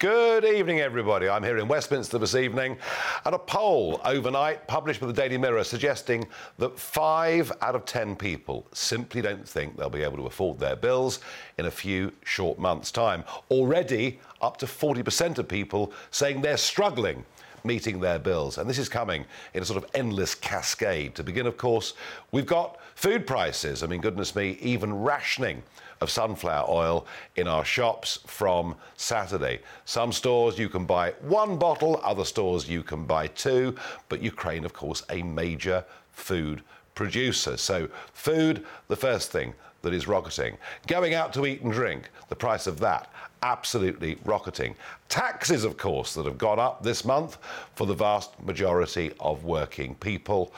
Good evening, everybody. I'm here in Westminster this evening, and a poll overnight published by the Daily Mirror suggesting that five out of ten people simply don't think they'll be able to afford their bills in a few short months' time. Already, up to 40% of people saying they're struggling meeting their bills. And this is coming in a sort of endless cascade. To begin, of course, we've got food prices. I mean, goodness me, even rationing of sunflower oil in our shops from Saturday. Some stores you can buy one bottle, other stores you can buy two, but Ukraine, of course, a major food producer. So, food, the first thing that is rocketing. Going out to eat and drink, the price of that absolutely rocketing. Taxes, of course, that have gone up this month for the vast majority of working people.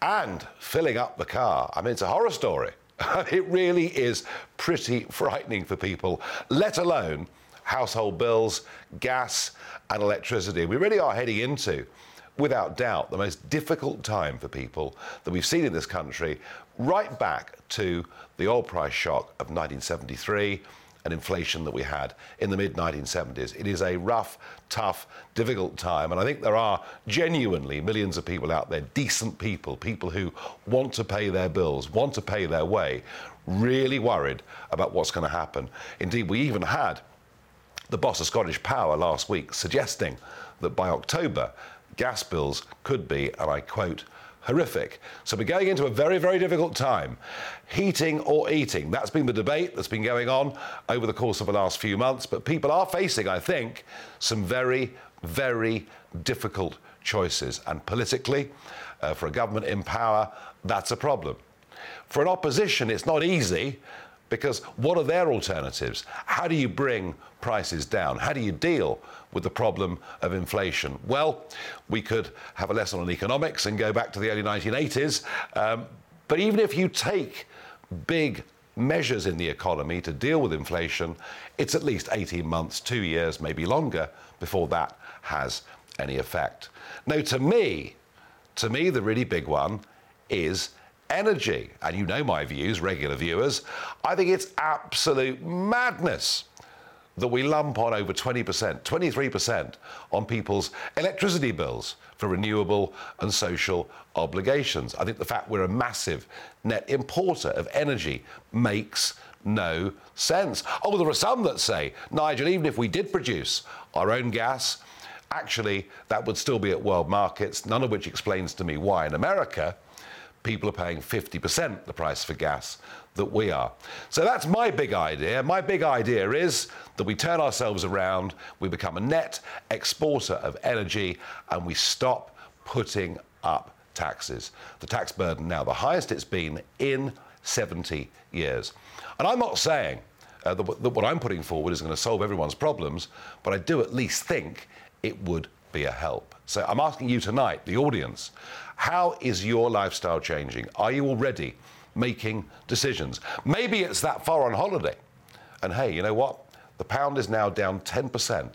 And filling up the car. I mean, it's a horror story. it really is pretty frightening for people, let alone household bills, gas, and electricity. We really are heading into, without doubt, the most difficult time for people that we've seen in this country, right back to the oil price shock of 1973 and inflation that we had in the mid 1970s. It is a rough, tough, difficult time. And I think there are genuinely millions of people out there, decent people, people who want to pay their bills, want to pay their way, really worried about what's going to happen. Indeed, we even had the boss of Scottish Power last week suggesting that by October, gas bills could be, and I quote, horrific. So we're going into a very, very difficult time. Heating or eating? That's been the debate that's been going on over the course of the last few months. But people are facing, I think, some very, very difficult choices. And politically, uh, for a government in power, that's a problem. For an opposition, it's not easy because what are their alternatives? How do you bring prices down? How do you deal with the problem of inflation? Well, we could have a lesson on economics and go back to the early 1980s. Um, but even if you take big measures in the economy to deal with inflation, it's at least 18 months, two years, maybe longer before that has any effect. Now, to me, to me, the really big one is energy. And you know my views, regular viewers. I think it's absolute madness that we lump on over 20%, 23% on people's electricity bills for renewable and social obligations. I think the fact we're a massive net importer of energy makes no sense. Oh, there are some that say, Nigel, even if we did produce our own gas, actually that would still be at world markets, none of which explains to me why in America people are paying 50% the price for gas that we are. So that's my big idea. My big idea is that we turn ourselves around, we become a net exporter of energy, and we stop putting up taxes. The tax burden now, the highest it's been in 70 years. And I'm not saying uh, that, that what I'm putting forward is going to solve everyone's problems, but I do at least think it would be a help. So I'm asking you tonight, the audience, how is your lifestyle changing? Are you already making decisions? Maybe it's that far on holiday. And hey, you know what? The pound is now down 10%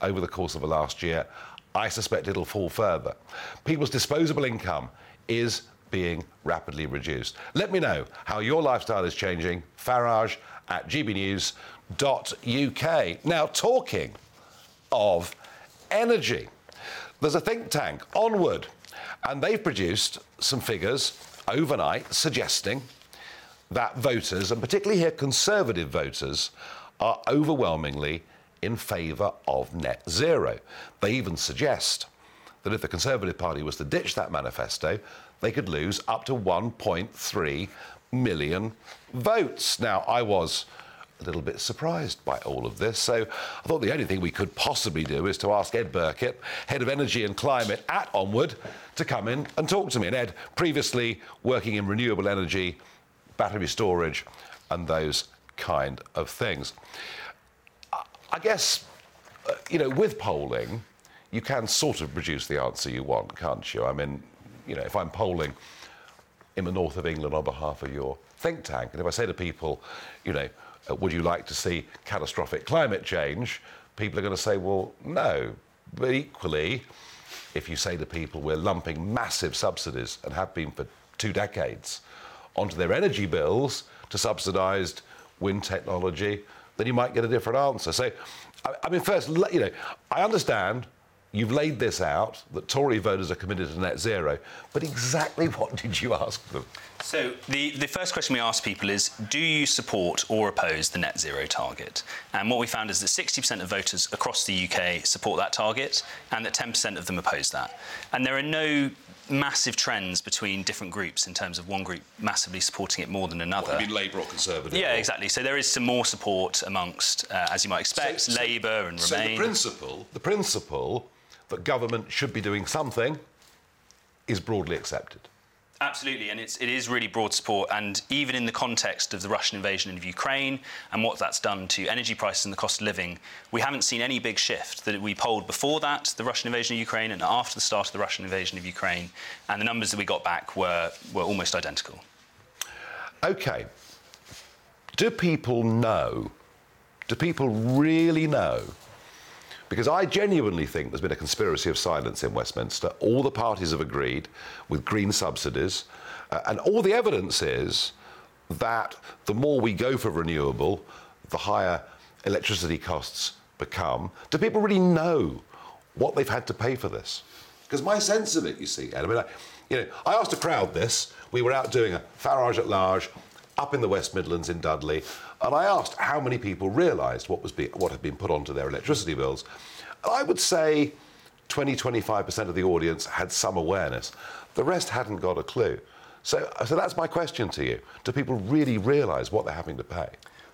over the course of the last year. I suspect it'll fall further. People's disposable income is being rapidly reduced. Let me know how your lifestyle is changing. Farage at gbnews.uk. Now, talking of energy. There's a think tank, Onward, and they've produced some figures overnight suggesting that voters, and particularly here conservative voters, are overwhelmingly in favour of net zero. They even suggest that if the Conservative Party was to ditch that manifesto, they could lose up to 1.3 million votes. Now, I was a little bit surprised by all of this. So I thought the only thing we could possibly do is to ask Ed Birkett, Head of Energy and Climate at Onward, to come in and talk to me. And Ed, previously working in renewable energy, battery storage, and those kind of things. I guess, uh, you know, with polling, you can sort of produce the answer you want, can't you? I mean, you know, if I'm polling in the north of England on behalf of your think tank, and if I say to people, you know, uh, would you like to see catastrophic climate change? People are going to say, well, no. But equally, if you say to people, we're lumping massive subsidies and have been for two decades onto their energy bills to subsidised wind technology, then you might get a different answer. So I, I mean, first, you know, I understand You've laid this out that Tory voters are committed to net zero, but exactly what did you ask them? So, the, the first question we ask people is Do you support or oppose the net zero target? And what we found is that 60% of voters across the UK support that target, and that 10% of them oppose that. And there are no massive trends between different groups in terms of one group massively supporting it more than another. What, you mean Labour or Conservative? Yeah, or? exactly. So there is some more support amongst, uh, as you might expect, so, Labour and Remain. So the principle, the principle that government should be doing something is broadly accepted. Absolutely, and it's, it is really broad support. And even in the context of the Russian invasion of Ukraine and what that's done to energy prices and the cost of living, we haven't seen any big shift. That we polled before that, the Russian invasion of Ukraine, and after the start of the Russian invasion of Ukraine, and the numbers that we got back were, were almost identical. Okay. Do people know? Do people really know because I genuinely think there's been a conspiracy of silence in Westminster. All the parties have agreed with green subsidies, uh, and all the evidence is that the more we go for renewable, the higher electricity costs become. Do people really know what they've had to pay for this? Because my sense of it, you see, Ed, I mean, I, you know, I asked a crowd this. We were out doing a Farage at large up in the West Midlands in Dudley, and I asked how many people realised what, was be, what had been put onto their electricity bills. And I would say 20, 25% of the audience had some awareness. The rest hadn't got a clue. So, so that's my question to you. Do people really realise what they're having to pay?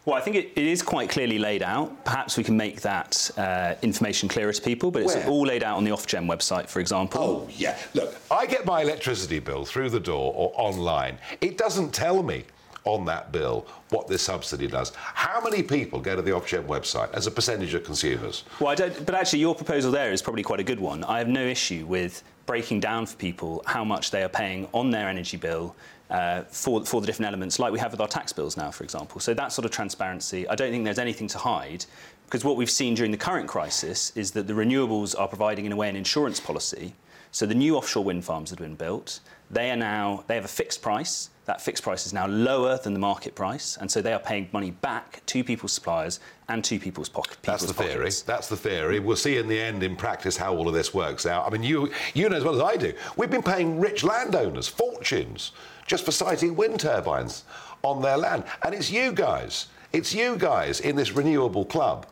Well, I think it, it is quite clearly laid out. Perhaps we can make that uh, information clearer to people, but it's Where? all laid out on the Ofgem website, for example. Oh, yeah. Look, I get my electricity bill through the door or online. It doesn't tell me on that bill what this subsidy does. How many people go to the Ofgem website as a percentage of consumers? Well, I don't, but actually, your proposal there is probably quite a good one. I have no issue with breaking down for people how much they are paying on their energy bill uh, for, for the different elements, like we have with our tax bills now, for example. So that sort of transparency, I don't think there's anything to hide. Because what we've seen during the current crisis is that the renewables are providing, in a way, an insurance policy. So the new offshore wind farms that have been built, they are now they have a fixed price that fixed price is now lower than the market price, and so they are paying money back to people's suppliers and to people's, po- people's That's the pockets. theory. That's the theory. We'll see in the end, in practice, how all of this works out. I mean, you you know as well as I do. We've been paying rich landowners fortunes just for siting wind turbines on their land, and it's you guys. It's you guys in this renewable club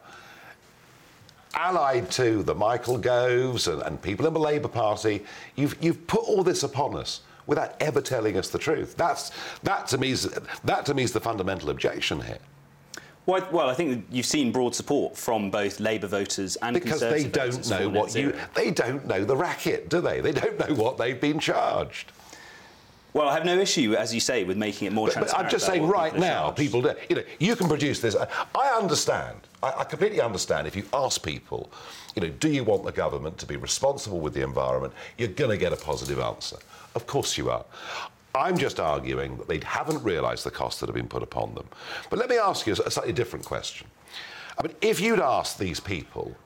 allied to the Michael Goves and, and, people in the Labour Party, you've, you've put all this upon us without ever telling us the truth. That's, that, to me is, that to me is the fundamental objection here. Well, well, I think you've seen broad support from both Labour voters and because they don't know what you they don't know the racket, do they? They don't know what they've been charged. Well, I have no issue, as you say, with making it more but, transparent. But I'm just saying, right now, charged. people do. You know, you can produce this. I understand. I, I completely understand. If you ask people, you know, do you want the government to be responsible with the environment? You're going to get a positive answer. Of course you are. I'm just arguing that they haven't realised the costs that have been put upon them. But let me ask you a slightly different question. I mean, if you'd asked these people,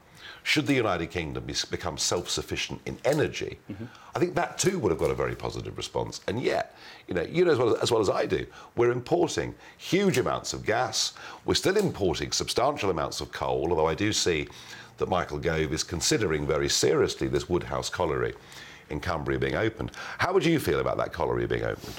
should the United Kingdom be, become self sufficient in energy, mm-hmm. I think that too would have got a very positive response. And yet, you know, you know as well, as well as I do, we're importing huge amounts of gas. We're still importing substantial amounts of coal, although I do see that Michael Gove is considering very seriously this Woodhouse colliery in Cumbria being opened. How would you feel about that colliery being opened?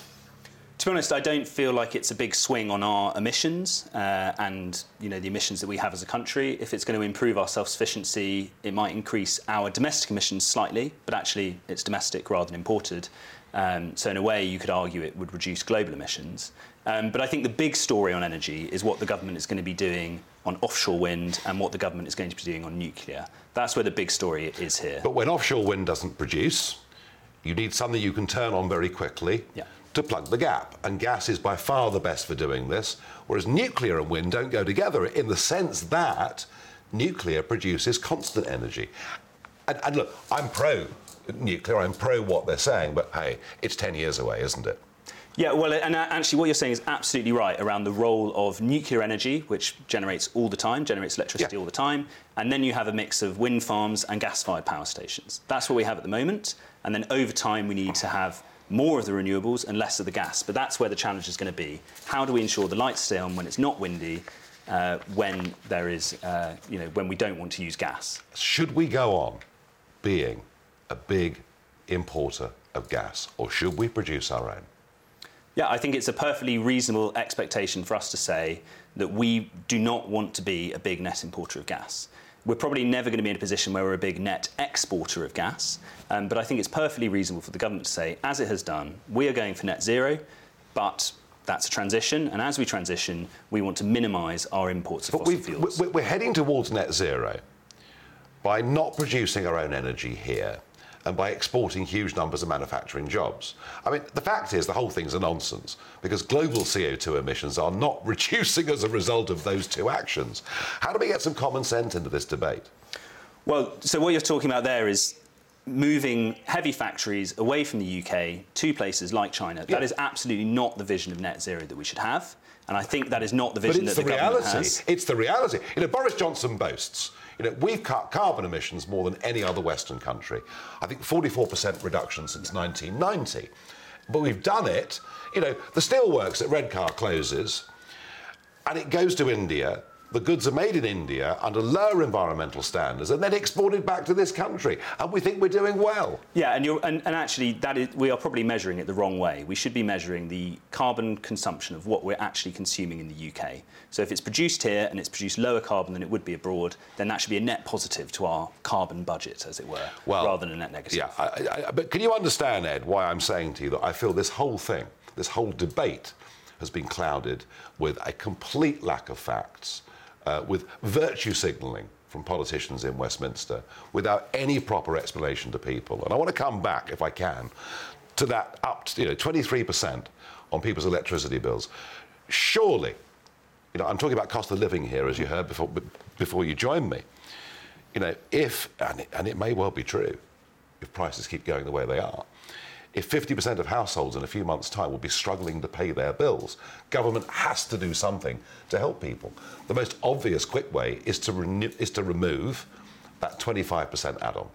To be honest, I don't feel like it's a big swing on our emissions uh, and you know the emissions that we have as a country. If it's going to improve our self-sufficiency, it might increase our domestic emissions slightly, but actually it's domestic rather than imported. Um, so in a way, you could argue it would reduce global emissions. Um, but I think the big story on energy is what the government is going to be doing on offshore wind and what the government is going to be doing on nuclear. That's where the big story is here. But when offshore wind doesn't produce, you need something you can turn on very quickly. Yeah to plug the gap. And gas is by far the best for doing this, whereas nuclear and wind don't go together in the sense that nuclear produces constant energy. And, and look, I'm pro nuclear, I'm pro what they're saying, but hey, it's 10 years away, isn't it? Yeah, well, and uh, actually, what you're saying is absolutely right around the role of nuclear energy, which generates all the time, generates electricity yeah. all the time, and then you have a mix of wind farms and gas fired power stations. That's what we have at the moment, and then over time, we need to have more of the renewables and less of the gas. But that's where the challenge is going to be. How do we ensure the lights stay on when it's not windy? uh, when there is, uh, you know, when we don't want to use gas. Should we go on being a big importer of gas, or should we produce our own? Yeah, I think it's a perfectly reasonable expectation for us to say that we do not want to be a big net importer of gas. We're probably never going to be in a position where we're a big net exporter of gas, um, but I think it's perfectly reasonable for the government to say, as it has done, we are going for net zero, but that's a transition, and as we transition, we want to minimise our imports of but fossil fuels. We're heading towards net zero by not producing our own energy here and by exporting huge numbers of manufacturing jobs. I mean, the fact is the whole thing's a nonsense because global CO2 emissions are not reducing as a result of those two actions. How do we get some common sense into this debate? Well, so what you're talking about there is moving heavy factories away from the UK to places like China. Yeah. That is absolutely not the vision of net zero that we should have. And I think that is not the vision that the, the reality. government has. It's the reality. You know, Boris Johnson boasts you know, we've cut carbon emissions more than any other Western country. I think 44% reduction since 1990. But we've done it. You know, the steelworks at Redcar closes, and it goes to India the goods are made in India under lower environmental standards and then exported back to this country. And we think we're doing well. Yeah, and, and, and, actually, that is, we are probably measuring it the wrong way. We should be measuring the carbon consumption of what we're actually consuming in the UK. So if it's produced here and it's produced lower carbon than it would be abroad, then that should be a net positive to our carbon budget, as it were, well, rather than a net negative. Yeah, I, I, but can you understand, Ed, why I'm saying to you that I feel this whole thing, this whole debate, has been clouded with a complete lack of facts uh, with virtue signalling from politicians in Westminster without any proper explanation to people. And I want to come back, if I can, to that up to you know, 23% on people's electricity bills. Surely, you know, I'm talking about cost of living here, as you heard before, before you joined me. You know, if, and it, and it may well be true, if prices keep going the way they are, if 50% of households in a few months' time will be struggling to pay their bills, government has to do something to help people. The most obvious quick way is to, renew, is to remove that 25% add on.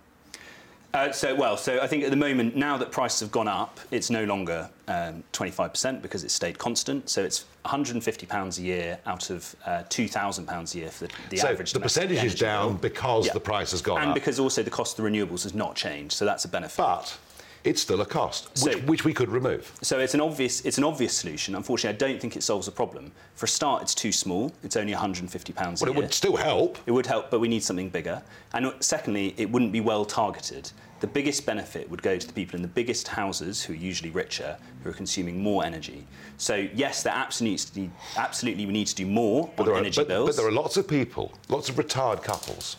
Uh, so, well, so I think at the moment, now that prices have gone up, it's no longer um, 25% because it's stayed constant. So it's 150 pounds a year out of uh, 2,000 pounds a year for the, the so average. the percentage is down bill. because yeah. the price has gone and up, and because also the cost of the renewables has not changed. So that's a benefit. But it's still a cost, so, which, which, we could remove. So it's an obvious it's an obvious solution. Unfortunately, I don't think it solves a problem. For a start, it's too small. It's only 150 pounds. Well, it would still help. It would help, but we need something bigger. And secondly, it wouldn't be well targeted. The biggest benefit would go to the people in the biggest houses, who are usually richer, who are consuming more energy. So yes, there absolutely absolutely we need to do more but on energy are, but, bills. But there are lots of people, lots of retired couples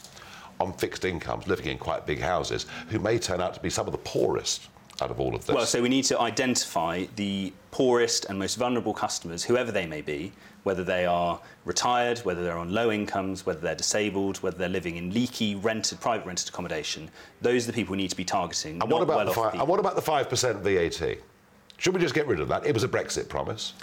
on fixed incomes living in quite big houses who may turn out to be some of the poorest out of all of this? Well, so we need to identify the poorest and most vulnerable customers, whoever they may be, whether they are retired, whether they're on low incomes, whether they're disabled, whether they're living in leaky rented, private rented accommodation. Those are the people we need to be targeting. And what about, well the, fi- and what about the 5% VAT? Should we just get rid of that? It was a Brexit promise.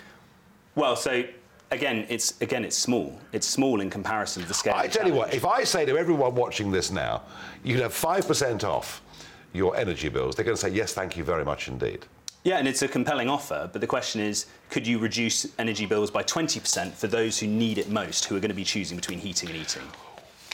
Well, so again, it's again, it's small. It's small in comparison to the scale. I tell you what, if I say to everyone watching this now, you can have five percent off your energy bills, they're going to say, yes, thank you very much indeed. Yeah, and it's a compelling offer, but the question is could you reduce energy bills by 20% for those who need it most, who are going to be choosing between heating and eating?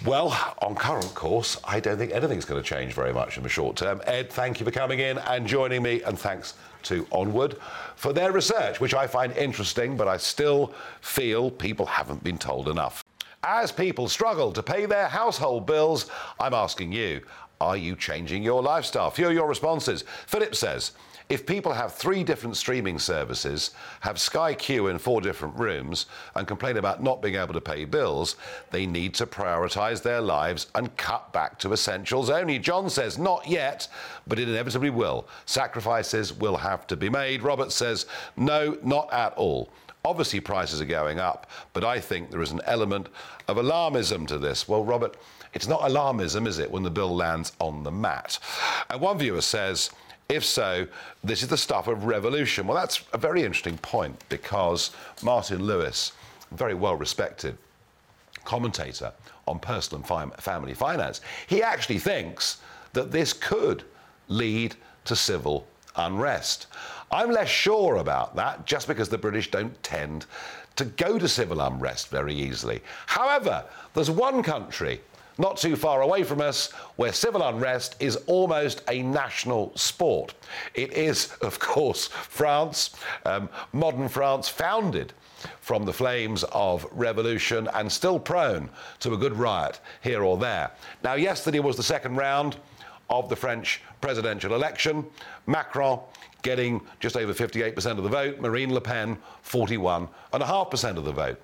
Well, on current course, I don't think anything's going to change very much in the short term. Ed, thank you for coming in and joining me, and thanks to Onward for their research, which I find interesting, but I still feel people haven't been told enough. As people struggle to pay their household bills, I'm asking you are you changing your lifestyle? Few your responses. Philip says, if people have three different streaming services, have Sky Q in four different rooms, and complain about not being able to pay bills, they need to prioritise their lives and cut back to essentials only. John says, not yet, but it inevitably will. Sacrifices will have to be made. Robert says, no, not at all. Obviously, prices are going up, but I think there is an element of alarmism to this. Well, Robert, it's not alarmism, is it, when the bill lands on the mat? And one viewer says, if so, this is the stuff of revolution. Well, that's a very interesting point because Martin Lewis, very well respected commentator on personal and family finance, he actually thinks that this could lead to civil unrest. I'm less sure about that just because the British don't tend to go to civil unrest very easily. However, there's one country not too far away from us, where civil unrest is almost a national sport. It is, of course, France, um, modern France, founded from the flames of revolution and still prone to a good riot here or there. Now, yesterday was the second round of the French presidential election. Macron getting just over 58% of the vote, Marine Le Pen 41.5% of the vote.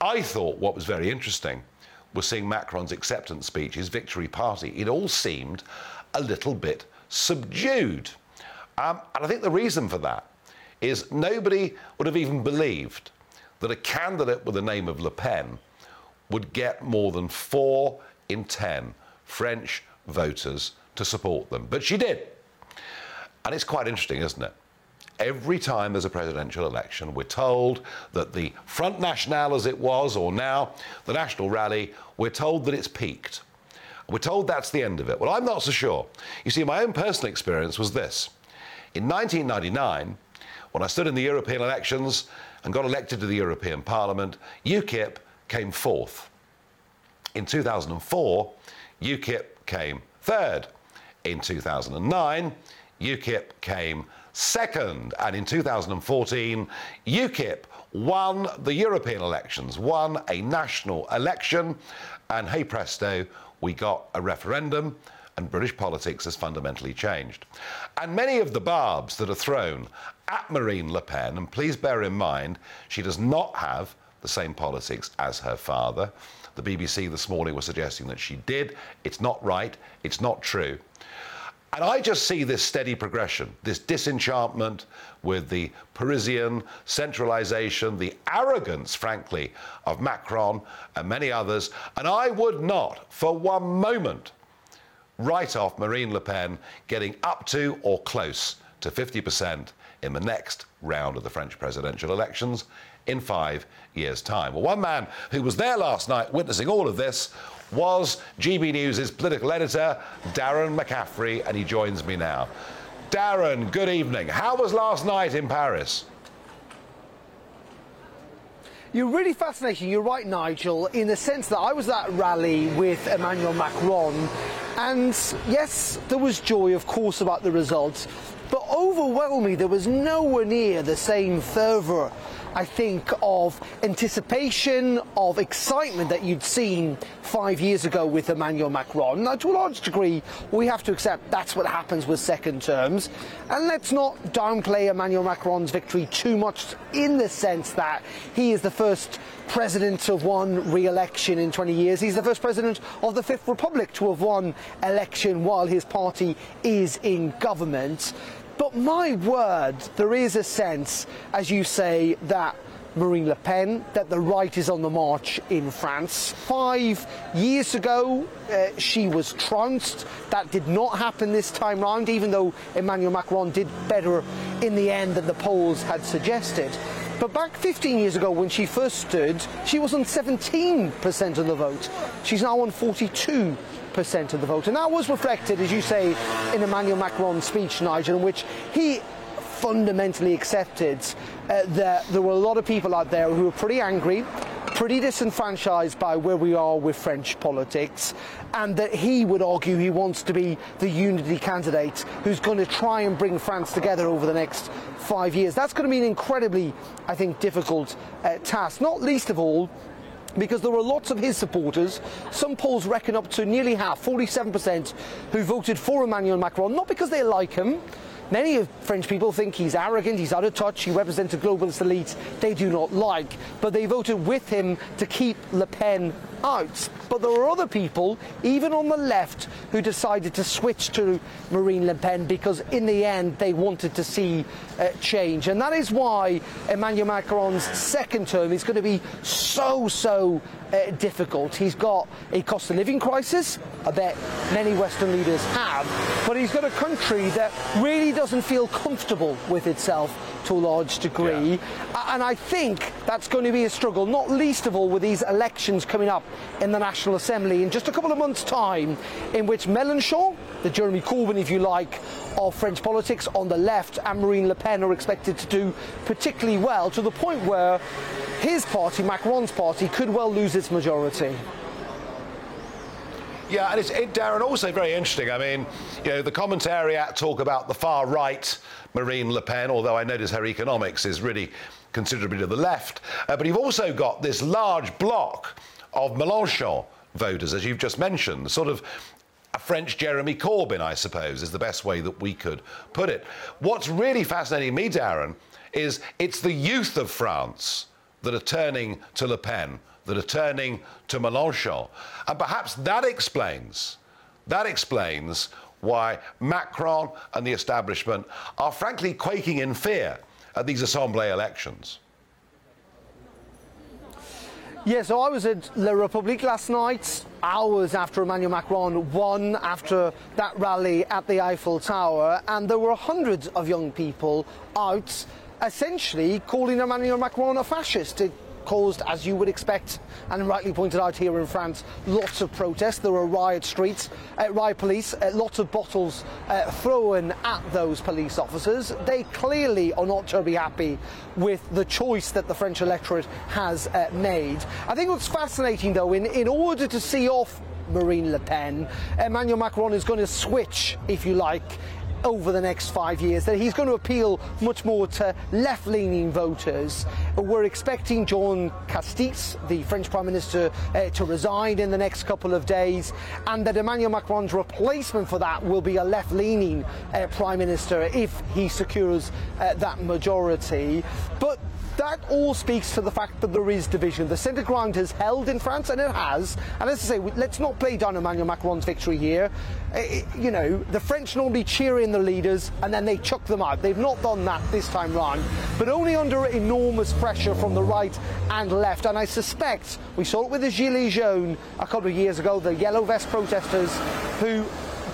I thought what was very interesting was seeing Macron's acceptance speech, his victory party. It all seemed a little bit subdued. Um, and I think the reason for that is nobody would have even believed that a candidate with the name of Le Pen would get more than four in ten French voters to support them. But she did. And it's quite interesting, isn't it? Every time there's a presidential election, we're told that the Front National, as it was, or now the National Rally, we're told that it's peaked. We're told that's the end of it. Well, I'm not so sure. You see, my own personal experience was this. In 1999, when I stood in the European elections and got elected to the European Parliament, UKIP came fourth. In 2004, UKIP came third. In 2009, UKIP came second. And in 2014, UKIP won the European elections, won a national election, and hey presto, we got a referendum and British politics has fundamentally changed. And many of the barbs that are thrown at Marine Le Pen, and please bear in mind, she does not have the same politics as her father. The BBC this morning was suggesting that she did. It's not right, it's not true. And I just see this steady progression, this disenchantment with the Parisian centralisation, the arrogance, frankly, of Macron and many others. And I would not, for one moment, write off Marine Le Pen getting up to or close to 50% in the next round of the French presidential elections in five years' time. Well, one man who was there last night witnessing all of this was GB News' political editor, Darren McCaffrey, and he joins me now. Darren, good evening. How was last night in Paris? You're really fascinating. You're right, Nigel, in the sense that I was at rally with Emmanuel Macron, and yes, there was joy, of course, about the results, but overwhelmingly, there was nowhere near the same fervour I think, of anticipation, of excitement that you'd seen five years ago with Emmanuel Macron. Now, to a large degree, we have to accept that's what happens with second terms. And let's not downplay Emmanuel Macron's victory too much in the sense that he is the first president of one re-election in 20 years. He's the first president of the Fifth Republic to have won election while his party is in government. But my word, there is a sense, as you say, that Marine Le Pen, that the right is on the march in France. Five years ago, uh, she was trounced. That did not happen this time round, even though Emmanuel Macron did better in the end than the polls had suggested. But back 15 years ago, when she first stood, she was on 17% of the vote. She's now on 42 percent of the vote. And that was reflected, as you say, in Emmanuel Macron's speech, Nigel, in which he fundamentally accepted uh, that there were a lot of people out there who were pretty angry, pretty disenfranchised by where we are with French politics, and that he would argue he wants to be the unity candidate who's going to try and bring France together over the next five years. That's going to be an incredibly, I think, difficult uh, task, not least of all because there were lots of his supporters, some polls reckon up to nearly half, 47%, who voted for Emmanuel Macron, not because they like him. Many French people think he's arrogant, he's out of touch, he represents a globalist elite they do not like, but they voted with him to keep Le Pen out. But there were other people, even on the left, who decided to switch to Marine Le Pen because in the end they wanted to see uh, change. And that is why Emmanuel Macron's second term is going to be so, so uh, difficult. He's got a cost of living crisis, I bet many Western leaders have, but he's got a country that really doesn't feel comfortable with itself to a large degree. Yeah. And I think that's going to be a struggle, not least of all with these elections coming up in the National Assembly in just a couple of months' time, in which Mélenchon the Jeremy Corbyn, if you like, of French politics on the left, and Marine Le Pen are expected to do particularly well to the point where his party, Macron's party, could well lose its majority. Yeah, and it's it, Darren also very interesting. I mean, you know, the commentariat talk about the far right Marine Le Pen, although I notice her economics is really considerably to the left. Uh, but you've also got this large block of Mélenchon voters, as you've just mentioned, sort of a French Jeremy Corbyn, I suppose, is the best way that we could put it. What's really fascinating me, Darren, is it's the youth of France that are turning to Le Pen that are turning to Mélenchon. And perhaps that explains, that explains why Macron and the establishment are frankly quaking in fear at these Assemblée elections. Yeah, so I was at La République last night, hours after Emmanuel Macron won after that rally at the Eiffel Tower, and there were hundreds of young people out essentially calling Emmanuel Macron a fascist. It caused, as you would expect, and rightly pointed out here in France, lots of protests. There were riot streets, uh, riot police, uh, lots of bottles uh, thrown at those police officers. They clearly are not terribly happy with the choice that the French electorate has uh, made. I think what's fascinating, though, in, in order to see off Marine Le Pen, Emmanuel Macron is going to switch, if you like, over the next five years, that he's going to appeal much more to left leaning voters. We're expecting Jean Castex, the French Prime Minister, uh, to resign in the next couple of days, and that Emmanuel Macron's replacement for that will be a left leaning uh, Prime Minister if he secures uh, that majority. But that all speaks to the fact that there is division. The centre ground has held in France, and it has. And as I say, let's not play down Emmanuel Macron's victory here. It, you know, the French normally cheer in the leaders and then they chuck them out. They've not done that this time round, but only under enormous pressure from the right and left. And I suspect we saw it with the Gilets jaunes a couple of years ago, the yellow vest protesters who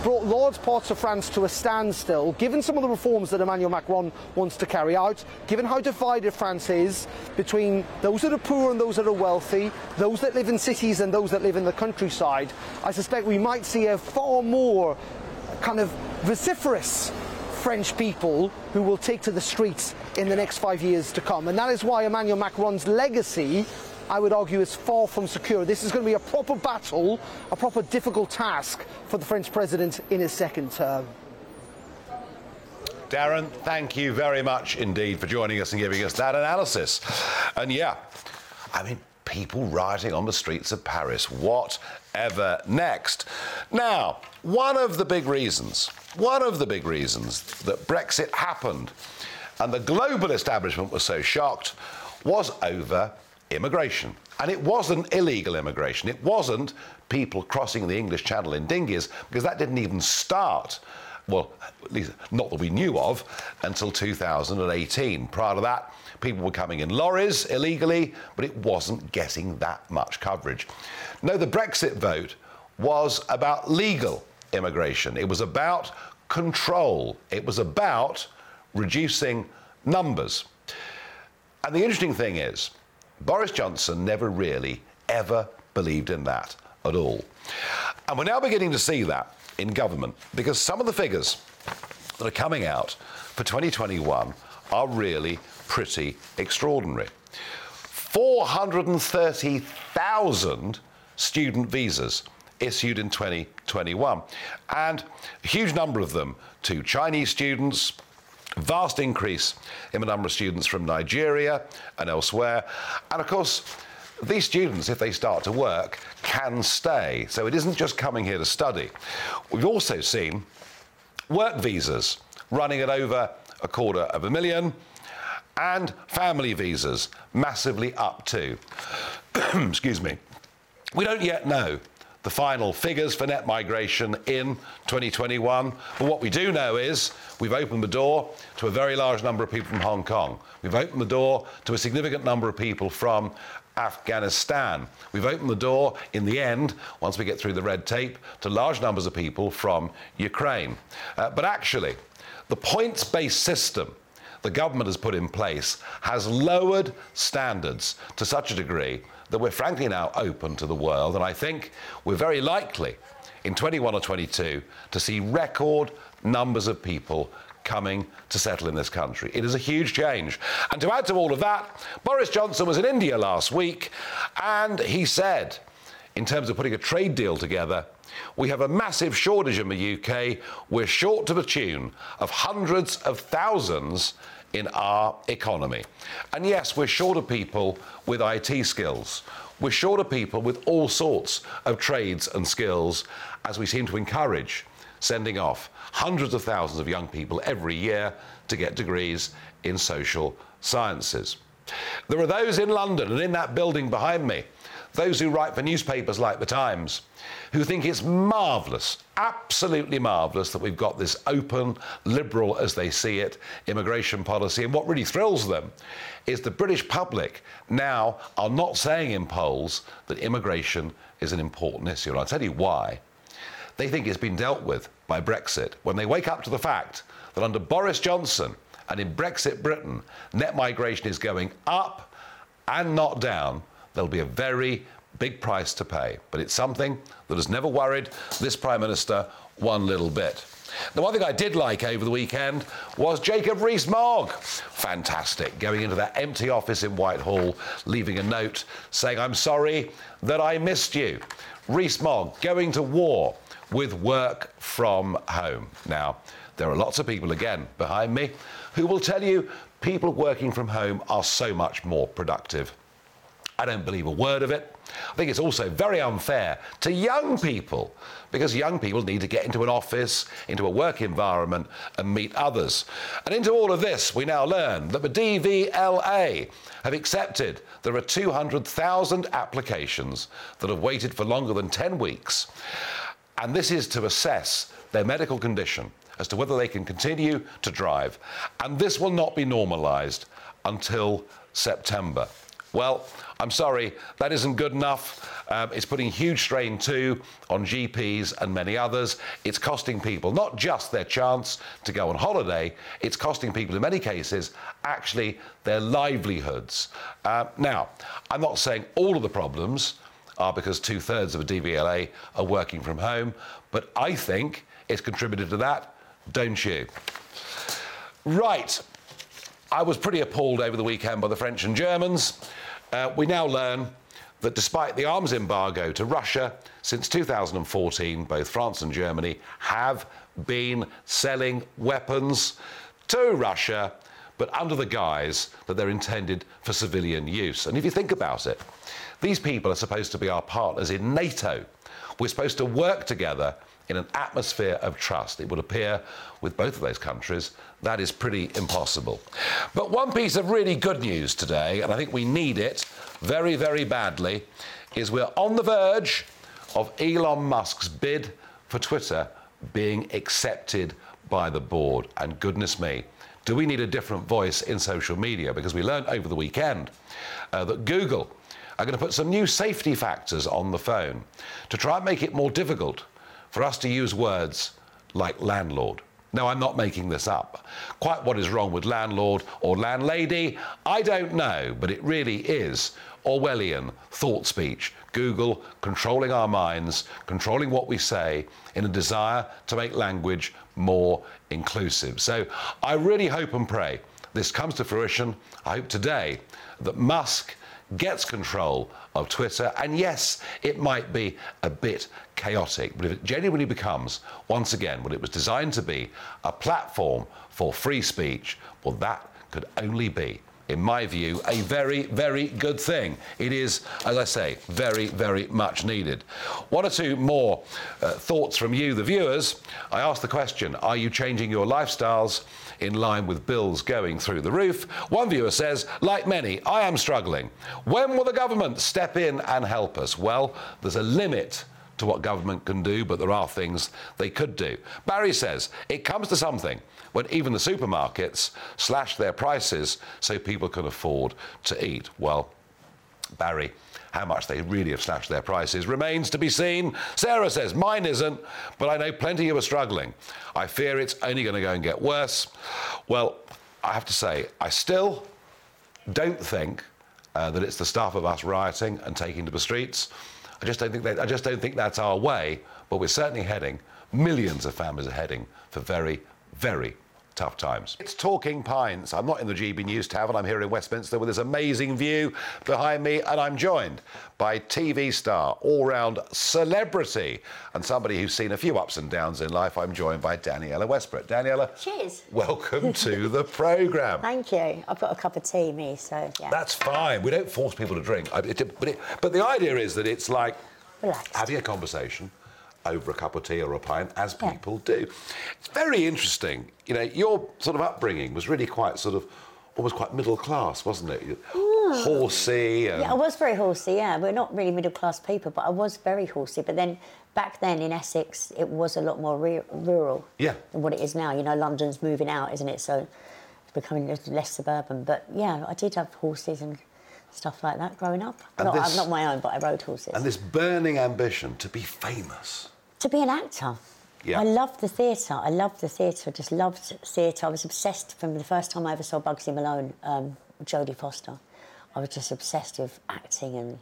brought large parts of France to a standstill, given some of the reforms that Emmanuel Macron wants to carry out, given how divided France is between those that are poor and those that are wealthy, those that live in cities and those that live in the countryside, I suspect we might see a far more kind of vociferous French people who will take to the streets in the next five years to come. And that is why Emmanuel Macron's legacy I would argue is far from secure. This is going to be a proper battle, a proper difficult task for the French president in his second term. Darren, thank you very much indeed for joining us and giving us that analysis. And yeah, I mean, people rioting on the streets of Paris. Whatever next? Now, one of the big reasons, one of the big reasons that Brexit happened and the global establishment was so shocked was over immigration. And it wasn't illegal immigration. It wasn't people crossing the English Channel in dinghies, because that didn't even start, well, at least not that we knew of, until 2018. Prior to that, people were coming in lorries illegally, but it wasn't getting that much coverage. No, the Brexit vote was about legal immigration. It was about control. It was about reducing numbers. And the interesting thing is, Boris Johnson never really, ever believed in that at all. And we're now beginning to see that in government because some of the figures that are coming out for 2021 are really pretty extraordinary. 430,000 student visas issued in 2021, and a huge number of them to Chinese students, vast increase in the number of students from Nigeria and elsewhere. And of course, these students, if they start to work, can stay. So it isn't just coming here to study. We've also seen work visas running at over a quarter of a million and family visas massively up too. Excuse me. We don't yet know the final figures for net migration in 2021. But what we do know is we've opened the door to a very large number of people from Hong Kong. We've opened the door to a significant number of people from Afghanistan. We've opened the door, in the end, once we get through the red tape, to large numbers of people from Ukraine. Uh, but actually, the points based system the government has put in place has lowered standards to such a degree that we're frankly now open to the world. And I think we're very likely in 21 or 22 to see record numbers of people coming to settle in this country. It is a huge change. And to add to all of that, Boris Johnson was in India last week and he said, in terms of putting a trade deal together, we have a massive shortage in the UK. We're short to the tune of hundreds of thousands in our economy. And yes, we're short of people with IT skills. We're short of people with all sorts of trades and skills as we seem to encourage sending off hundreds of thousands of young people every year to get degrees in social sciences. There are those in London and in that building behind me, those who write for newspapers like The Times, who think it's marvellous, absolutely marvellous that we've got this open, liberal, as they see it, immigration policy. And what really thrills them is the British public now are not saying in polls that immigration is an important issue. And I'll tell you why. They think it's been dealt with by Brexit. When they wake up to the fact that under Boris Johnson and in Brexit Britain, net migration is going up and not down, there'll be a very big price to pay. But it's something that has never worried this Prime Minister one little bit. The one thing I did like over the weekend was Jacob Rees-Mogg. Fantastic. Going into that empty office in Whitehall, leaving a note saying, I'm sorry that I missed you. Rees-Mogg going to war with work from home. Now, there are lots of people, again, behind me, who will tell you people working from home are so much more productive. I don't believe a word of it. I think it's also very unfair to young people because young people need to get into an office, into a work environment, and meet others. And into all of this, we now learn that the DVLA have accepted there are 200,000 applications that have waited for longer than 10 weeks. And this is to assess their medical condition as to whether they can continue to drive. And this will not be normalised until September. Well, I'm sorry, that isn't good enough. Um, it's putting huge strain too on GPs and many others. It's costing people not just their chance to go on holiday, it's costing people in many cases actually their livelihoods. Uh, now, I'm not saying all of the problems are because two thirds of a DVLA are working from home, but I think it's contributed to that, don't you? Right. I was pretty appalled over the weekend by the French and Germans. Uh, we now learn that despite the arms embargo to Russia since 2014, both France and Germany have been selling weapons to Russia, but under the guise that they're intended for civilian use. And if you think about it, these people are supposed to be our partners in NATO. We're supposed to work together in an atmosphere of trust. It would appear with both of those countries that is pretty impossible. But one piece of really good news today, and I think we need it very, very badly, is we're on the verge of Elon Musk's bid for Twitter being accepted by the board. And goodness me, do we need a different voice in social media? Because we learned over the weekend uh, that Google are going to put some new safety factors on the phone to try and make it more difficult for us to use words like landlord. Now, I'm not making this up. Quite what is wrong with landlord or landlady, I don't know, but it really is Orwellian thought speech. Google controlling our minds, controlling what we say in a desire to make language more inclusive. So I really hope and pray this comes to fruition. I hope today that Musk gets control of Twitter. And yes, it might be a bit chaotic, but if it genuinely becomes, once again, what it was designed to be, a platform for free speech, well, that could only be in my view, a very, very good thing. It is, as I say, very, very much needed. One or two more uh, thoughts from you, the viewers. I asked the question Are you changing your lifestyles? In line with bills going through the roof. One viewer says, like many, I am struggling. When will the government step in and help us? Well, there's a limit to what government can do, but there are things they could do. Barry says it comes to something when even the supermarkets slash their prices so people can afford to eat. Well, Barry, how much they really have slashed their prices remains to be seen. Sarah says, Mine isn't, but I know plenty who are struggling. I fear it's only going to go and get worse. Well, I have to say, I still don't think uh, that it's the stuff of us rioting and taking to the streets. I just don't think that, I just don't think that's our way. But we're certainly heading. Millions of families are heading for very, very tough times. It's Talking Pints. I'm not in the GB News Tavern. I'm here in Westminster with this amazing view behind me, and I'm joined by TV star, all-round celebrity, and somebody who's seen a few ups and downs in life. I'm joined by Danniella Westbrook. Danniella, Cheers. welcome to the programme. Thank you. I've got a cup of tea, me, so yeah. That's fine. We don't force people to drink. I- it- but, it, but the idea is that it's like Relaxed. having a conversation over a cup of tea or a pint, as Yeah. people do. It's very interesting. You know, your sort of upbringing was really quite sort of almost quite middle class, wasn't it? Hmm. Horsey and Yeah, I was very horsey, yeah. We're not really middle class people, but I was very horsey. But then back then in Essex, it was a lot more re- rural Yeah. than what it is now. You know, London's moving out, isn't it? So it's becoming less suburban. But yeah, I did have horses and stuff like that growing up. Not, this- not my own, but I rode horses. and this burning ambition to be famous. to be an actor. Yeah. I loved the theatre. I loved the theatre. I just loved theatre. I was obsessed from the first time I ever saw Bugsy Malone, um, Jodie Foster. I was just obsessed with acting and,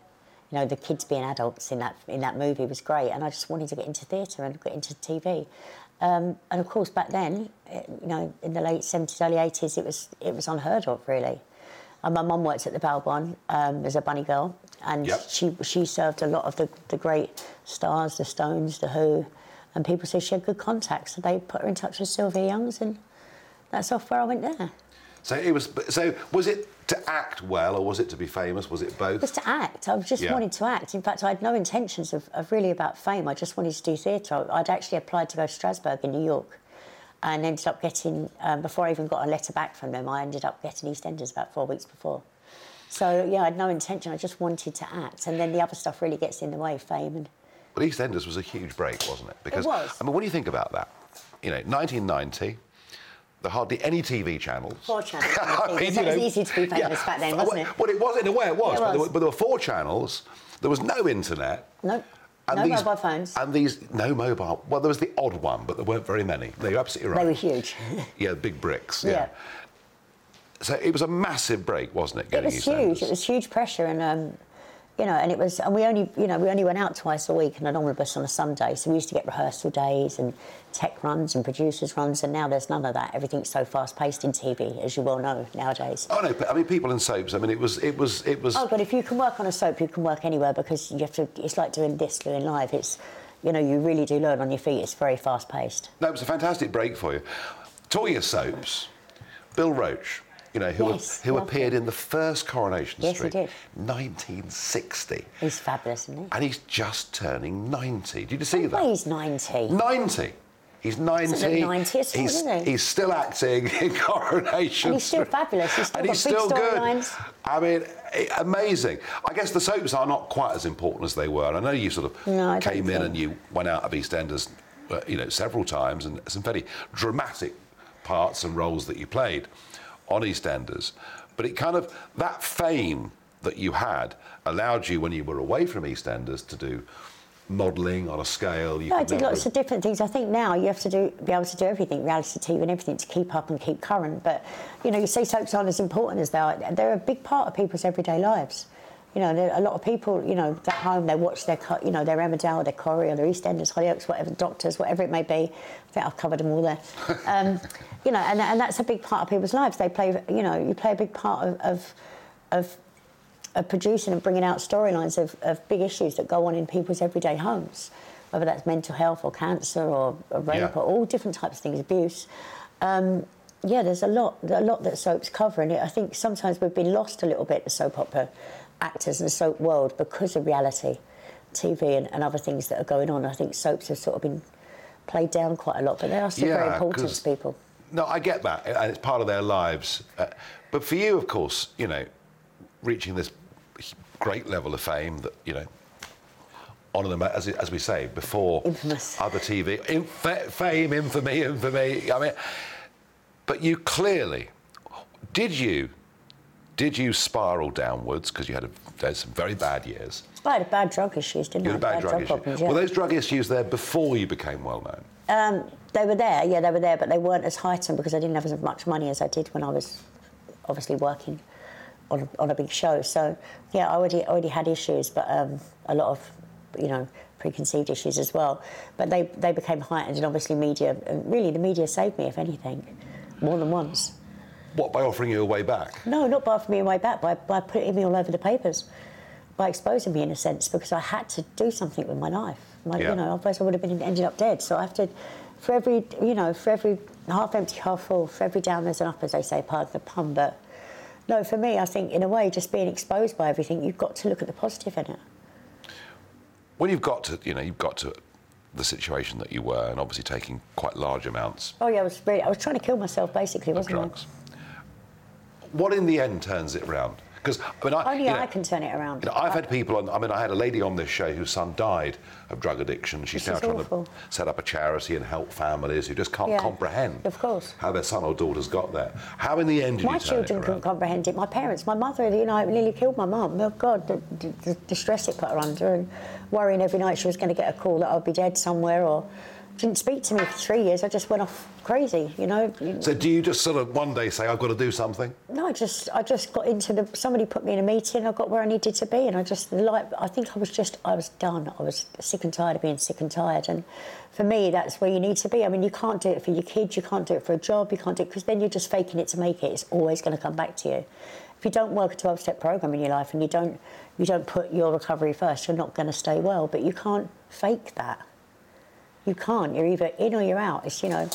you know, the kids being adults in that in that movie was great. And I just wanted to get into theatre and get into TV. Um, and of course, back then, you know, in the late seventies, early eighties, it was it was unheard of, really. And my mum worked at the Balbon um, as a bunny girl, and Yep. she she served a lot of the, the great stars, the Stones, the Who, and people say she had good contacts. So they put her in touch with Sylvia Young's, and that's off where I went there. So it was. So was it to act well, or was it to be famous? Was it both? Just to act. I just Yeah. wanted to act. In fact, I had no intentions of, of really about fame. I just wanted to do theatre. I'd actually applied to go to Strasberg in New York and ended up getting, um, before I even got a letter back from them, I ended up getting EastEnders about four weeks before. So, yeah, I had no intention. I just wanted to act. And then the other stuff really gets in the way, of fame. And But EastEnders was a huge break, wasn't it? Because was. I mean, when you think about that, you know, 1990, there hardly any TV channels. Four channels. I mean, so you it was know, easy to be famous back then, wasn't it? Well, it was in a way, it was. It But, there were, but there were four channels. There was no internet. No, And no these, mobile phones. And these no mobile. Well, there was the odd one, but there weren't very many. No, you're absolutely right. They were huge. Yeah, big bricks. Yeah. Yeah. So it was a massive break, wasn't it? It was huge. It was huge pressure, and um, you know, and it was, and we only, you know, we only went out twice a week in an omnibus on a Sunday. So we used to get rehearsal days and tech runs and producers runs, and now there's none of that. Everything's so fast paced in TV, as you well know nowadays. Oh no! but, I mean, people in soaps. I mean, it was, it was, it was. Oh, but if you can work on a soap, you can work anywhere because you have to. It's like doing this, doing live. It's, you know, you really do learn on your feet. It's very fast paced. No, it was a fantastic break for you. Talking of soaps, Bill Roache, you know, who, Yes, who appeared in the first Coronation Yes, he Street, did. 1960, He's fabulous, isn't he? and he's just turning 90. Did you see that? Well, he's ninety. 90. He's 90. Doesn't look 90 at all, he's, he's still acting in Coronation And he's still fabulous. He's still and he's still good. storylines. I mean, amazing. I guess the soaps are not quite as important as they were. I know you sort of No, came in think. and you went out of EastEnders, uh, you know, several times, and some very dramatic parts and roles that you played on EastEnders. But it kind of that fame that you had allowed you when you were away from EastEnders to do modelling on a scale you Yeah, I did never lots of different things. I think now you have to do be able to do everything, reality TV and everything, to keep up and keep current. But you know, you say soaps aren't as important as they are. They're a big part of people's everyday lives. You know, there, a lot of people, you know, at home they watch their, you know, their Emmerdale, their Corrie, or their EastEnders, Hollyoaks, whatever, Doctors, whatever it may be. I think I've covered them all there. Um, you know, and, and that's a big part of people's lives. They play, you know, you play a big part of, of, of of producing and bringing out storylines of, of big issues that go on in people's everyday homes, whether that's mental health or cancer or, or rape Yeah. or all different types of things, abuse. Um, yeah, there's a lot, a lot that soaps cover, and I think sometimes we've been lost a little bit, the soap opera actors and the soap world, because of reality TV and, and other things that are going on. I think soaps have sort of been played down quite a lot, but they are still very important to people. No, I get that, and it's part of their lives. Uh, but for you, of course, you know, reaching this great level of fame that you know, honour them as, as we say before Infamous. other TV in, fa- fame, infamy, infamy. I mean, but you clearly did you did you spiral downwards because you had, a, some very bad years. I had bad drug issues, didn't You I? had bad, drug, issues. problems, yeah. Were those drug issues there before you became well known? Um, they were there, yeah, they were there, but they weren't as heightened because I didn't have as much money as I did when I was obviously working on a, on a big show. So, yeah, I already already had issues, but um, a lot of you know, preconceived issues as well. But they, they became heightened, and obviously media, and really the media saved me, if anything, more than once. What, by offering you a way back? No, not by offering me a way back, by, by putting me all over the papers, by exposing me in a sense, because I had to do something with my life. My, Yeah. You know, otherwise I would have been ended up dead. So I have to, for every, you know, for every half empty, half full, for every down there's an up, as they say, pardon the pun. But no, for me, I think in a way, just being exposed by everything, you've got to look at the positive in it. When you've got to, you know, you've got to the situation that you were, and obviously taking quite large amounts Oh yeah, I was really, I was trying to kill myself basically, wasn't drugs. What in the end turns it round? Because I mean, I? Only you know, I can turn it around. You know, I've had people on. I mean, I had a lady on this show whose son died of drug addiction. She's now trying awful. to set up a charity and help families who just can't Yeah, comprehend of course. how their son or daughter's got there. How in the end did My children couldn't comprehend it. My parents, my mother, you know, nearly killed my mum. Oh God, the, the, the distress it put her under, and worrying every night she was going to get a call that I'd be dead somewhere, or didn't speak to me for three years. I just went off crazy, you know. So do you just sort of one day say, "I've got to do something"? No, I just, I just got into the. Somebody put me in a meeting. I got where I needed to be, and I just like. I think I was just, I was done. I was sick and tired of being sick and tired, and for me, that's where you need to be. I mean, you can't do it for your kids. You can't do it for a job. You can't do it because then you're just faking it to make it. It's always going to come back to you. If you don't work a 12-step program in your life and you don't, you don't put your recovery first, you're not going to stay well. But you can't fake that. You can't. You're either in or you're out. It's you know,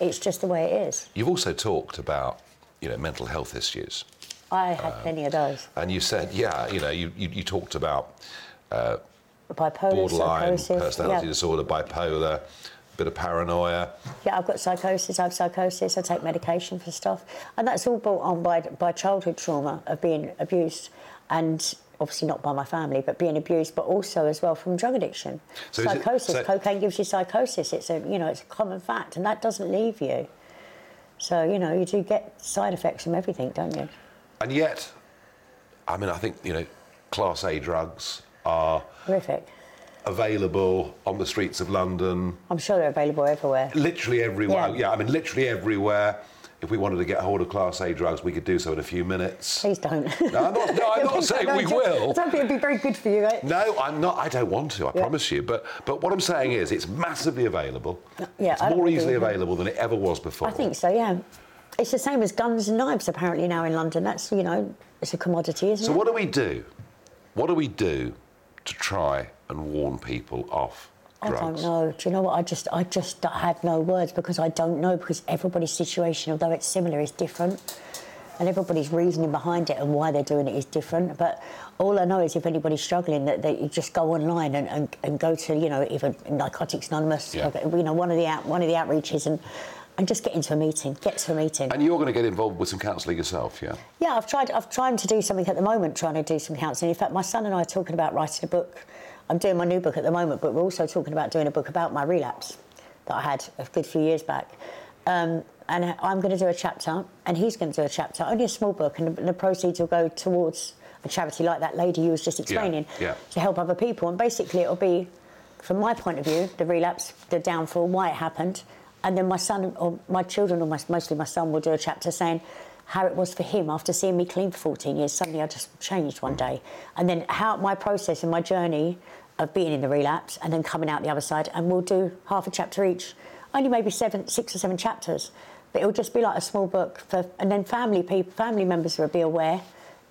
it's just the way it is. You've also talked about, you know, mental health issues, I had um, plenty of those. and you said, yeah, you know, you you, you talked about uh, Bipolar, borderline psychosis. personality yeah. disorder, bipolar, bit of paranoia. Yeah, I've got psychosis. I have psychosis. I take medication for stuff, and that's all brought on by by childhood trauma of being abused, and obviously not by my family, but being abused, but also as well from drug addiction. So is it- psychosis. so- cocaine gives you psychosis. It's a you know it's a common fact, and that doesn't leave you. So you know you do get side effects from everything, don't you? And yet, I mean, I think, you know, Class A drugs are Horrific. available on the streets of London, I'm sure they're available everywhere. literally everywhere. Yeah. Yeah, I mean, literally everywhere. If we wanted to get hold of Class A drugs, we could do so in a few minutes. Please don't. No, I'm not, no, I'm not saying we will. Don't think it'd be very good for you, right? No, I'm not. I don't want to. I Yeah. promise you. But but what I'm saying is, it's massively available. Uh, yeah, it's I more easily available than it ever was before. I think so, yeah. It's the same as guns and knives apparently now in London. That's, you know, it's a commodity, isn't So it? So what do we do? What do we do to try and warn people off I don't know. Do you know what? I just, I just have no words because I don't know because everybody's situation, although it's similar, is different, and everybody's reasoning behind it and why they're doing it is different. But all I know is if anybody's struggling, that, that you just go online and, and, and go to, you know, even Narcotics Anonymous, Yeah. you know, one of the out, one of the outreaches, and and just get into a meeting. Get to a meeting. And you're going to get involved with some counselling yourself, yeah? Yeah, I've tried. I've tried to do something at the moment, trying to do some counselling. In fact, my son and I are talking about writing a book. I'm doing my new book at the moment, but we're also talking about doing a book about my relapse that I had a good few years back. Um, and I'm going to do a chapter, and he's going to do a chapter. Only a small book, and the, the proceeds will go towards a charity like that lady you was just explaining yeah. to help other people. And basically, it'll be, from my point of view, the relapse, the downfall, why it happened, and then my son or my children, or my, mostly my son, will do a chapter saying how it was for him after seeing me clean for 14 years. Suddenly, I just changed one day, and then how my process and my journey of being in the relapse and then coming out the other side. And we'll do half a chapter each, only maybe seven, six or seven chapters, but it'll just be like a small book for, and then family people, family members will be aware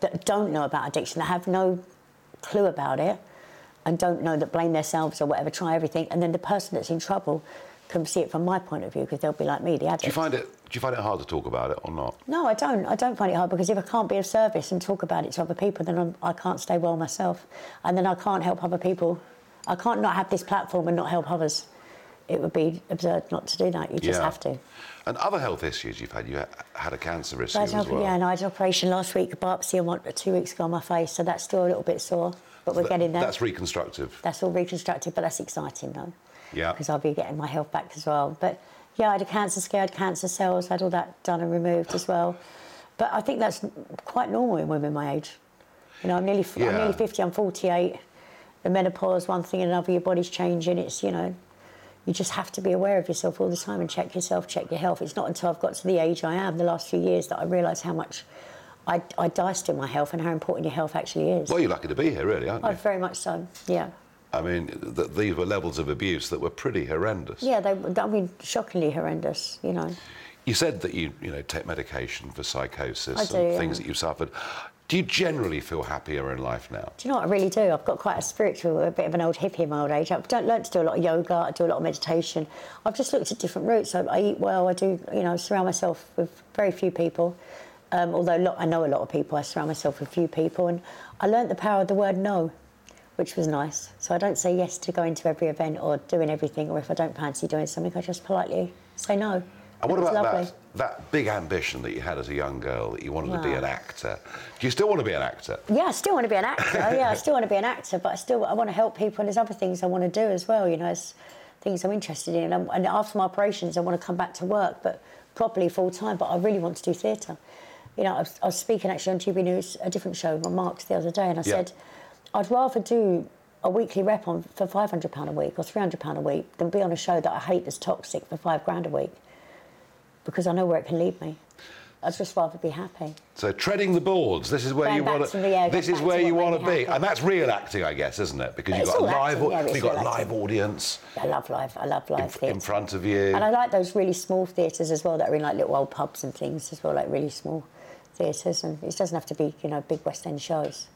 that don't know about addiction, that have no clue about it and don't know that blame themselves or whatever, try everything, and then the person that's in trouble can see it from my point of view because they'll be like me, the addict. Do you find it? Do you find it hard to talk about it or not? No, I don't. I don't find it hard because if I can't be of service and talk about it to other people, then I'm, I can't stay well myself, and then I can't help other people. I can't not have this platform and not help others. It would be absurd not to do that. You just Yeah. have to. And other health issues you've had. You ha- had a cancer issue as well. Yeah, and I had an operation last week, a biopsy, and one two weeks ago on my face, so that's still a little bit sore, but we're That- getting there. That's reconstructive. That's all reconstructive, but that's exciting though. Yeah. Because I'll be getting my health back as well. But yeah, I had a cancer scare, I had cancer cells, had all that done and removed as well. But I think that's quite normal in women my age. You know, I'm nearly, Yeah. I'm nearly 50, I'm 48. The menopause, one thing and another, your body's changing. It's, you know, you just have to be aware of yourself all the time and check yourself, check your health. It's not until I've got to the age I am, the last few years, that I realise how much I, I diced in my health and how important your health actually is. Well, you're lucky to be here, really, aren't you? Oh, very much so, yeah. I mean, th- these were levels of abuse that were pretty horrendous. Yeah, they. I mean, shockingly horrendous. You know. You said that you, you know, take medication for psychosis I do, and yeah. things that you've suffered. Do you generally feel happier in life now? Do you know what I really do? I've got quite a spiritual, a bit of an old hippie in my old age. I've done, learned to do a lot of yoga. I do a lot of meditation. I've just looked at different routes. I, I eat well. I do, you know, surround myself with very few people. Um, although lot, I know a lot of people, I surround myself with few people, and I learnt the power of the word no, which was nice. So I don't say yes to going to every event or doing everything, or if I don't fancy doing something, I just politely say no. And what about lovely. that, that big ambition that you had as a young girl that you wanted to be an actor? Do you still want to be an actor? Yeah, I still want to be an actor. yeah, I still want to be an actor, but I still I want to help people, and there's other things I want to do as well. You know, it's things I'm interested in. And, and after my operations, I want to come back to work, but properly full time. But I really want to do theatre. You know, I was, I was speaking actually on GB News, a different show, on Marks the other day, and I Yeah. said I'd rather do a weekly rep on for five hundred pound a week or three hundred pound a week than be on a show that I hate that's toxic for five grand a week, because I know where it can lead me. I'd just rather be happy. So treading the boards. This is where Going you want to yeah, This is where you want to be, happy. and that's real acting, I guess, isn't it? Because you've got a live, acting, yeah, you've got a live audience I love live. I love live in, in front of you. And I like those really small theatres as well that are in like little old pubs and things as well, like really small theatres. And it doesn't have to be, you know, big West End shows.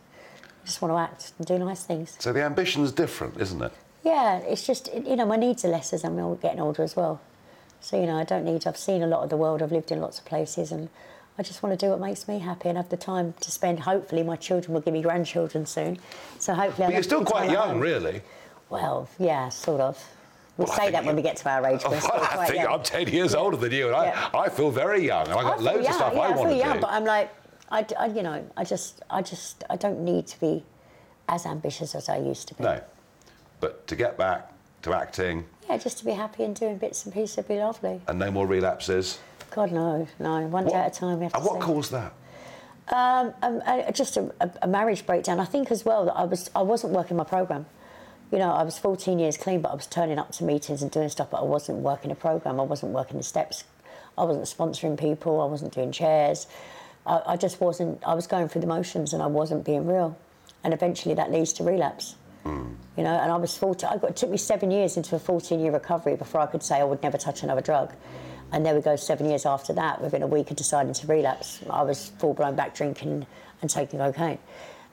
I just want to act and do nice things. So the ambition's different, isn't it? Yeah, it's just, you know, my needs are less as I'm all getting older as well. So, you know, I don't need, I've seen a lot of the world, I've lived in lots of places, and I just want to do what makes me happy and have the time to spend. Hopefully, my children will give me grandchildren soon. So, hopefully, I'll But you're still quite young, really. Well, yeah, sort of. We'll Well, say that when we get to our age. Still I think young. I'm 10 years older than you, and Yeah. I, I feel very young, and I've got I loads young, of stuff yeah, I want feel to young, do. but I'm like, I, I- you know, I just, I just, I don't need to be as ambitious as I used to be. No. But to get back to acting Yeah, just to be happy and doing bits and pieces would be lovely. and no more relapses. God no, no, one day at a time. We have and what see. caused that? Um, um, uh, just a, a, a marriage breakdown. I think as well that I was I wasn't working my program. You know, I was 14 years clean, but I was turning up to meetings and doing stuff, but I wasn't working a program. I wasn't working the steps. I wasn't sponsoring people. I wasn't doing chairs. I, I just wasn't. I was going through the motions, and I wasn't being real. And eventually, that leads to relapse. You know, and I was 40. I got, it took me seven years into a 14-year recovery before I could say I would never touch another drug. And there we go, seven years after that, within a week of deciding to relapse, I was full-blown back drinking and taking cocaine.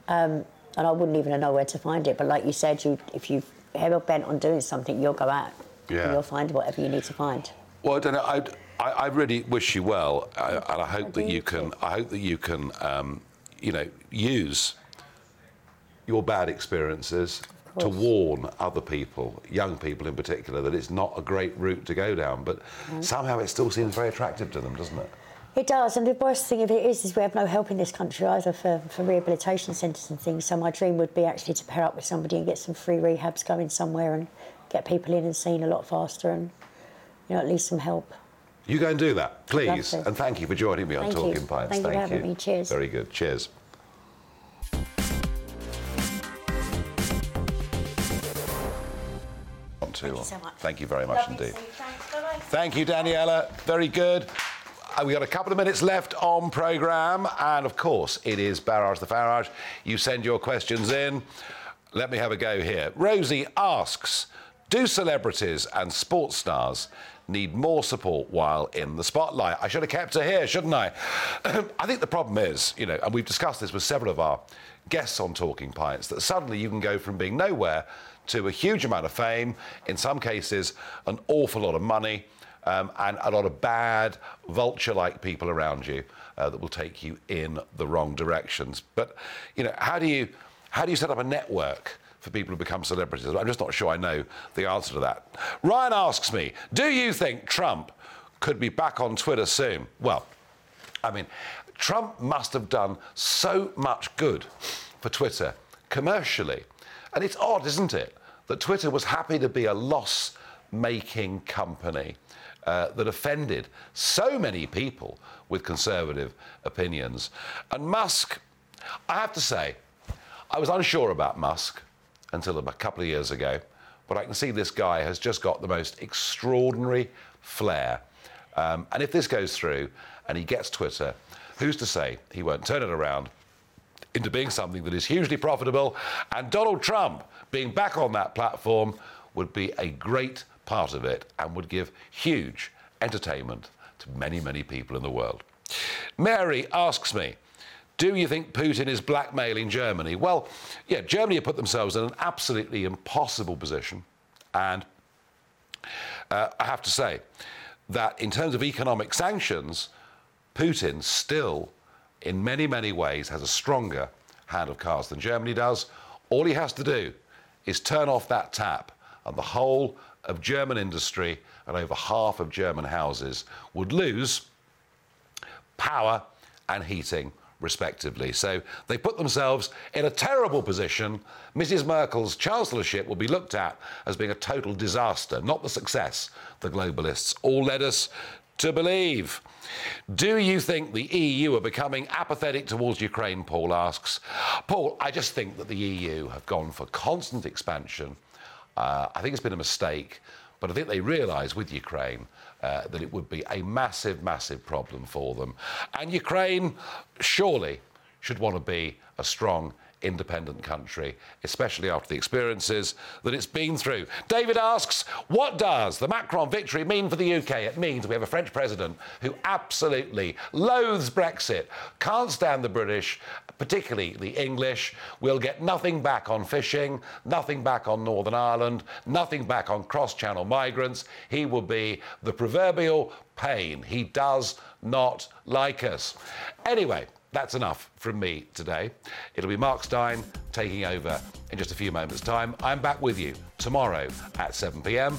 Um, and I wouldn't even know where to find it. But like you said, you if you hell bent on doing something, you'll go out Yeah. and you'll find whatever you need to find. Well, I don't know. I, I, I really wish you well, uh, and I hope that you can. I hope that you can, um, you know, use your bad experiences to warn other people, young people in particular, that it's not a great route to go down. But somehow it still seems very attractive to them, doesn't it? It does, and the worst thing of it is, is we have no help in this country either for, for rehabilitation centres and things. So my dream would be actually to pair up with somebody and get some free rehabs going somewhere and get people in and seen a lot faster and, you know, at least some help. You go and do that, please. And thank you for joining me on Thank you. Talking Pints. Thank you for having me. Cheers. Very good. Cheers. On to, Thank you so much. Thank you very much Lovely to indeed. see you. Thank you, Danniella. Very good. Uh, we got a couple of minutes left on programme, and of course, it is Barrage the Farage. You send your questions in. Let me have a go here. Rosie asks Do celebrities and sports stars need more support while in the spotlight? I should have kept her here, shouldn't I? I think the problem is, you know, and we've discussed this with several of our guests on Talking Pints, that suddenly you can go from being nowhere to a huge amount of fame, in some cases, an awful lot of money um, and a lot of bad vulture-like people around you uh, that will take you in the wrong directions. But you know, how do you how do you set up a network for people who become celebrities? I'm just not sure I know the answer to that. Ryan asks me, do you think Trump could be back on Twitter soon? Well, I mean, Trump must have done so much good for Twitter commercially. And it's odd, isn't it, that Twitter was happy to be a loss making company uh, that offended so many people with conservative opinions. And Musk, I have to say, I was unsure about Musk until a couple of years ago, but I can see this guy has just got the most extraordinary flair. Um, and if this goes through and he gets Twitter, who's to say he won't turn it around into being something that is hugely profitable. And Donald Trump being back on that platform would be a great part of it and would give huge entertainment to many, many people in the world. Mary asks me, do you think Putin is blackmailing Germany? Well, yeah, Germany have put themselves in an absolutely impossible position. And uh, I have to say that in terms of economic sanctions, Putin still, in many, many ways, has a stronger hand of cards than Germany does. All he has to do is turn off that tap, and the whole of German industry and over half of German houses would lose power and heating respectively. So they put themselves in a terrible position. Mrs. Merkel's chancellorship will be looked at as being a total disaster, not the success the globalists all led us to believe. Do you think the EU are becoming apathetic towards Ukraine? Paul asks. Paul, I just think that the EU have gone for constant expansion. Uh, I think it's been a mistake, but I think they realise with Ukraine uh, that it would be a massive, massive problem for them. And Ukraine surely should want to be a strong independent country, especially after the experiences that it's been through. David asks, what does the Macron victory mean for the UK? It means we have a French president who absolutely loathes Brexit, can't stand the British, particularly the English. We'll get nothing back on fishing, nothing back on Northern Ireland, nothing back on cross channel migrants. He will be the proverbial pain. He does not like us. Anyway, that's enough from me today. It'll be Mark Steyn taking over in just a few moments' time. I'm back with you tomorrow at 7 pm